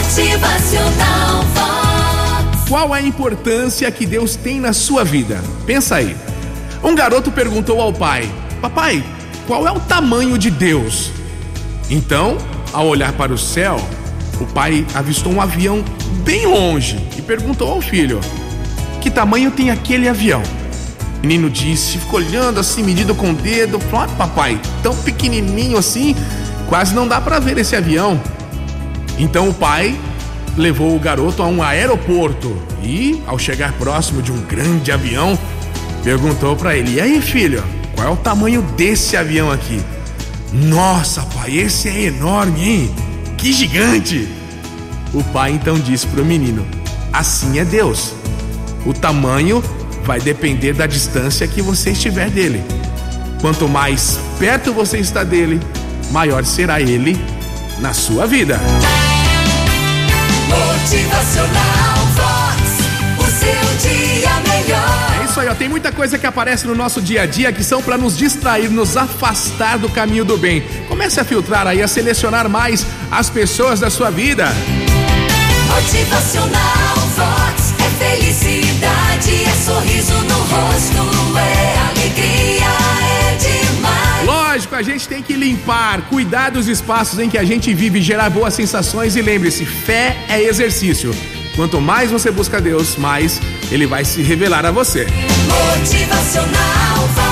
Motivacional Vox. Qual a importância que Deus tem na sua vida? Pensa aí. Um garoto perguntou ao pai: Papai, qual é o tamanho de Deus? Então, ao olhar para o céu, o pai avistou um avião bem longe e perguntou ao filho: Que tamanho tem aquele avião? O menino disse, ficou olhando assim, medido com o dedo, falou: ah, papai, tão pequenininho assim, quase não dá para ver esse avião. Então o pai levou o garoto a um aeroporto e, ao chegar próximo de um grande avião, perguntou para ele: E aí, filho, qual é o tamanho desse avião aqui? Nossa, pai, esse é enorme, hein? Que gigante! O pai então disse para o menino: Assim é Deus. O tamanho vai depender da distância que você estiver dele. Quanto mais perto você está dele, maior será ele na sua vida. Tem muita coisa que aparece no nosso dia a dia que são para nos distrair, nos afastar do caminho do bem. Comece a filtrar aí, a selecionar mais as pessoas da sua vida. Motivacional Vox. É felicidade, é sorriso no rosto, é alegria, é demais. Lógico, a gente tem que limpar, cuidar dos espaços em que a gente vive, gerar boas sensações e lembre-se, fé é exercício. Quanto mais você busca Deus, mais ele vai se revelar a você. Motivacional.